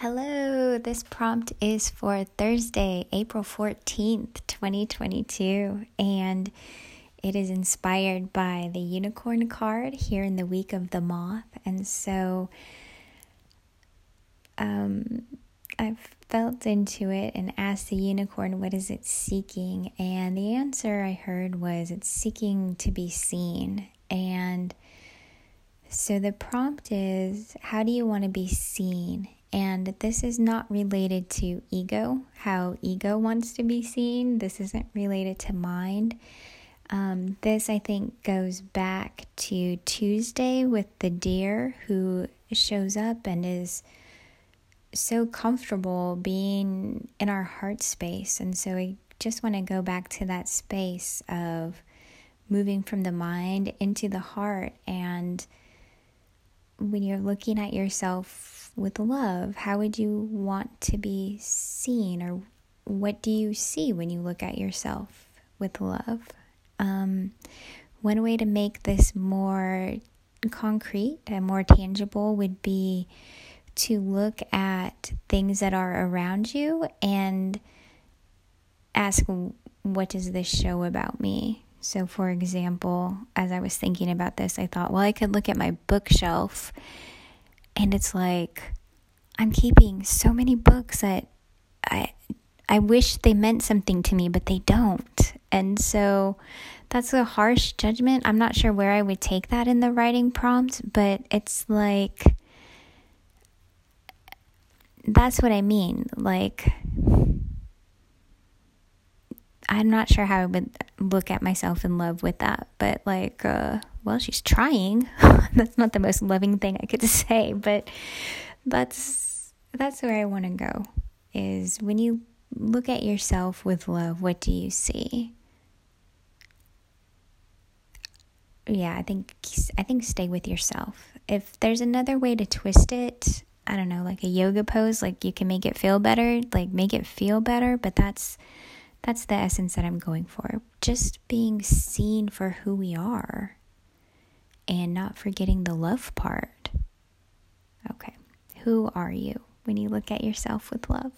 Hello, this prompt is for Thursday, April 14th, 2022, and it is inspired by the unicorn card here in the week of the moth. And so um, I've felt into it and asked the unicorn, what is it seeking? And the answer I heard was it's seeking to be seen. And so the prompt is, how do you want to be seen? And this is not related to ego, how ego wants to be seen. This isn't related to mind. Um, this, I think, goes back to Tuesday with the deer who shows up and is so comfortable being in our heart space. And so I just want to go back to that space of moving from the mind into the heart and when you're looking at yourself with love, how would you want to be seen, or what do you see when you look at yourself with love? Um, one way to make this more concrete and more tangible would be to look at things that are around you and ask, What does this show about me? So, for example, as I was thinking about this, I thought, well, I could look at my bookshelf and it's like I'm keeping so many books that I I wish they meant something to me, but they don't. And so that's a harsh judgment. I'm not sure where I would take that in the writing prompt, but it's like that's what I mean. Like I'm not sure how I would look at myself in love with that, but like, uh, well, she's trying. that's not the most loving thing I could say, but that's that's where I want to go. Is when you look at yourself with love, what do you see? Yeah, I think I think stay with yourself. If there's another way to twist it, I don't know, like a yoga pose, like you can make it feel better, like make it feel better, but that's that's the essence that I'm going for. Just being seen for who we are and not forgetting the love part. Okay, who are you when you look at yourself with love?